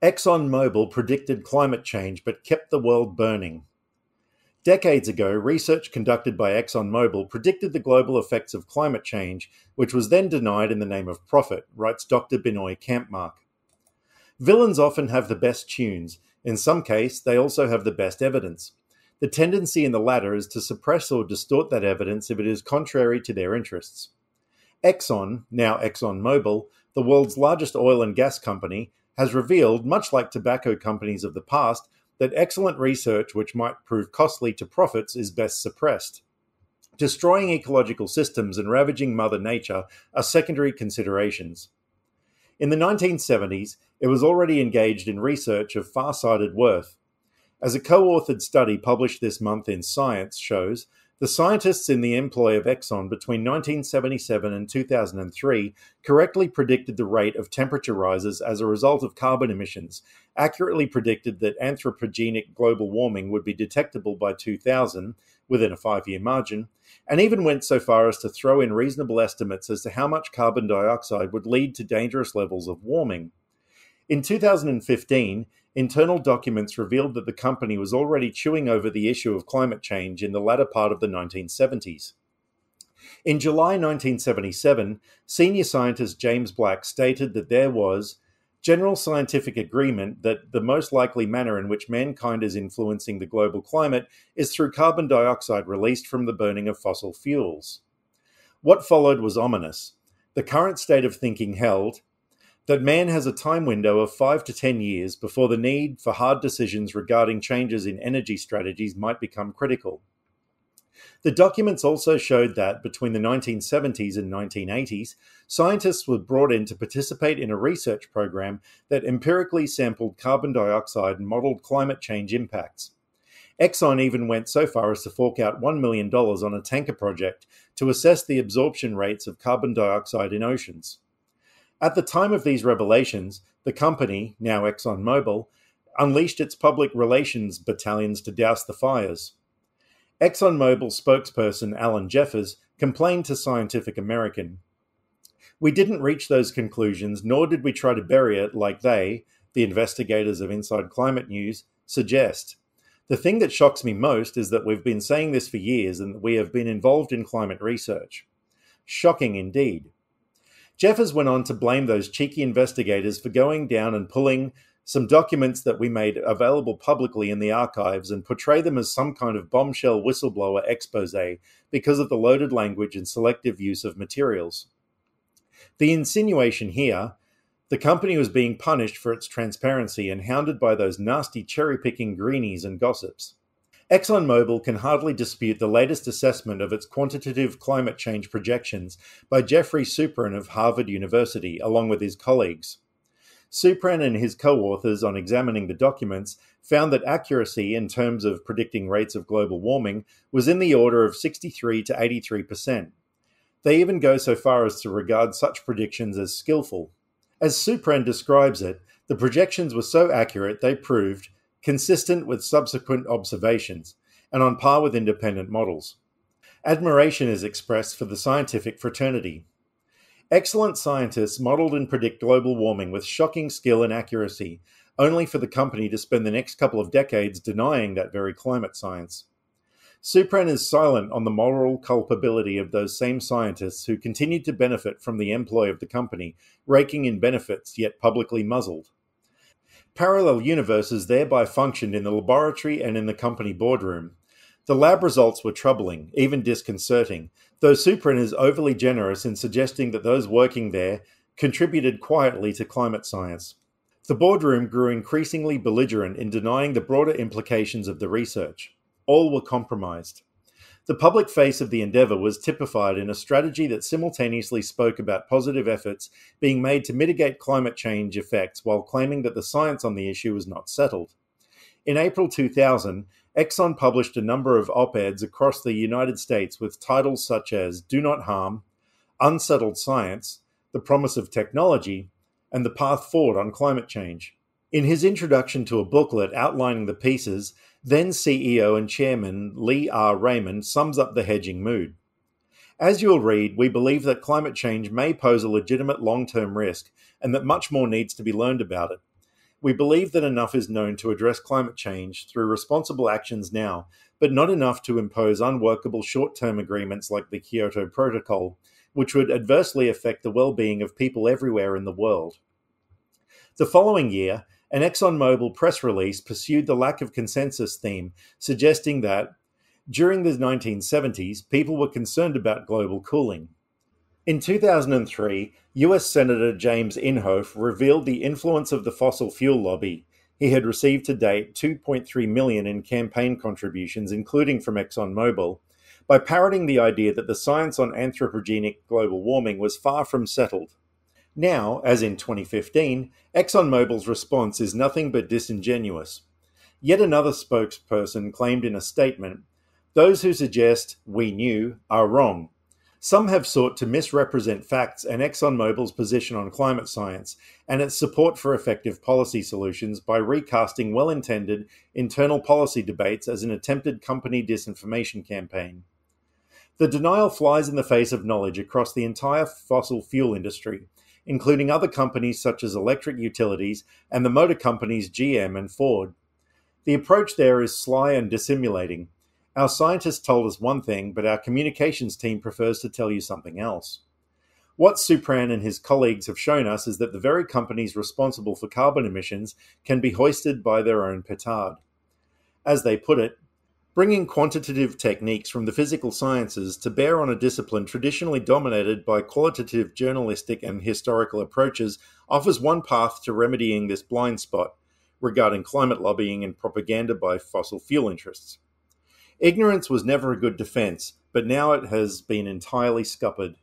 ExxonMobil predicted climate change but kept the world burning. Decades ago, research conducted by ExxonMobil predicted the global effects of climate change, which was then denied in the name of profit, writes Dr. Binoy Kampmark. Villains often have the best tunes. In some case, they also have the best evidence. The tendency in the latter is to suppress or distort that evidence if it is contrary to their interests. Exxon, now ExxonMobil, the world's largest oil and gas company, has revealed, much like tobacco companies of the past, that excellent research which might prove costly to profits is best suppressed. Destroying ecological systems and ravaging Mother Nature are secondary considerations. In the 1970s, it was already engaged in research of far sighted worth. As a co authored study published this month in Science shows, the scientists in the employ of Exxon between 1977 and 2003 correctly predicted the rate of temperature rises as a result of carbon emissions, accurately predicted that anthropogenic global warming would be detectable by 2000 within a five year margin, and even went so far as to throw in reasonable estimates as to how much carbon dioxide would lead to dangerous levels of warming. In 2015, internal documents revealed that the company was already chewing over the issue of climate change in the latter part of the 1970s. In July 1977, senior scientist James Black stated that there was general scientific agreement that the most likely manner in which mankind is influencing the global climate is through carbon dioxide released from the burning of fossil fuels. What followed was ominous. The current state of thinking held, that man has a time window of five to 10 years before the need for hard decisions regarding changes in energy strategies might become critical. The documents also showed that between the 1970s and 1980s, scientists were brought in to participate in a research program that empirically sampled carbon dioxide and modeled climate change impacts. Exxon even went so far as to fork out $1 million on a tanker project to assess the absorption rates of carbon dioxide in oceans. At the time of these revelations, the company, now ExxonMobil, unleashed its public relations battalions to douse the fires. ExxonMobil spokesperson Alan Jeffers complained to Scientific American. We didn't reach those conclusions, nor did we try to bury it like they, the investigators of Inside Climate News, suggest. The thing that shocks me most is that we've been saying this for years and that we have been involved in climate research. Shocking indeed. Jeffers went on to blame those cheeky investigators for going down and pulling some documents that we made available publicly in the archives and portray them as some kind of bombshell whistleblower expose because of the loaded language and selective use of materials. The insinuation here the company was being punished for its transparency and hounded by those nasty cherry picking greenies and gossips. ExxonMobil can hardly dispute the latest assessment of its quantitative climate change projections by Geoffrey Supran of Harvard University, along with his colleagues. Supran and his co authors, on examining the documents, found that accuracy in terms of predicting rates of global warming was in the order of 63 to 83 percent. They even go so far as to regard such predictions as skillful. As Supran describes it, the projections were so accurate they proved consistent with subsequent observations, and on par with independent models. Admiration is expressed for the scientific fraternity. Excellent scientists modeled and predict global warming with shocking skill and accuracy, only for the company to spend the next couple of decades denying that very climate science. Supran is silent on the moral culpability of those same scientists who continued to benefit from the employ of the company, raking in benefits yet publicly muzzled. Parallel universes thereby functioned in the laboratory and in the company boardroom. The lab results were troubling, even disconcerting, though Supran is overly generous in suggesting that those working there contributed quietly to climate science. The boardroom grew increasingly belligerent in denying the broader implications of the research. All were compromised. The public face of the endeavour was typified in a strategy that simultaneously spoke about positive efforts being made to mitigate climate change effects while claiming that the science on the issue was not settled. In April 2000, Exxon published a number of op eds across the United States with titles such as Do Not Harm, Unsettled Science, The Promise of Technology, and The Path Forward on Climate Change. In his introduction to a booklet outlining the pieces, then CEO and Chairman Lee R. Raymond sums up the hedging mood. As you'll read, we believe that climate change may pose a legitimate long term risk and that much more needs to be learned about it. We believe that enough is known to address climate change through responsible actions now, but not enough to impose unworkable short term agreements like the Kyoto Protocol, which would adversely affect the well being of people everywhere in the world. The following year, an ExxonMobil press release pursued the lack of consensus theme, suggesting that during the 1970s, people were concerned about global cooling. In 2003, US Senator James Inhofe revealed the influence of the fossil fuel lobby. He had received to date 2.3 million in campaign contributions, including from ExxonMobil, by parroting the idea that the science on anthropogenic global warming was far from settled. Now, as in 2015, ExxonMobil's response is nothing but disingenuous. Yet another spokesperson claimed in a statement those who suggest we knew are wrong. Some have sought to misrepresent facts and ExxonMobil's position on climate science and its support for effective policy solutions by recasting well intended internal policy debates as an attempted company disinformation campaign. The denial flies in the face of knowledge across the entire fossil fuel industry, including other companies such as electric utilities and the motor companies GM and Ford. The approach there is sly and dissimulating. Our scientists told us one thing, but our communications team prefers to tell you something else. What Supran and his colleagues have shown us is that the very companies responsible for carbon emissions can be hoisted by their own petard. As they put it, bringing quantitative techniques from the physical sciences to bear on a discipline traditionally dominated by qualitative journalistic and historical approaches offers one path to remedying this blind spot regarding climate lobbying and propaganda by fossil fuel interests. Ignorance was never a good defense, but now it has been entirely scuppered.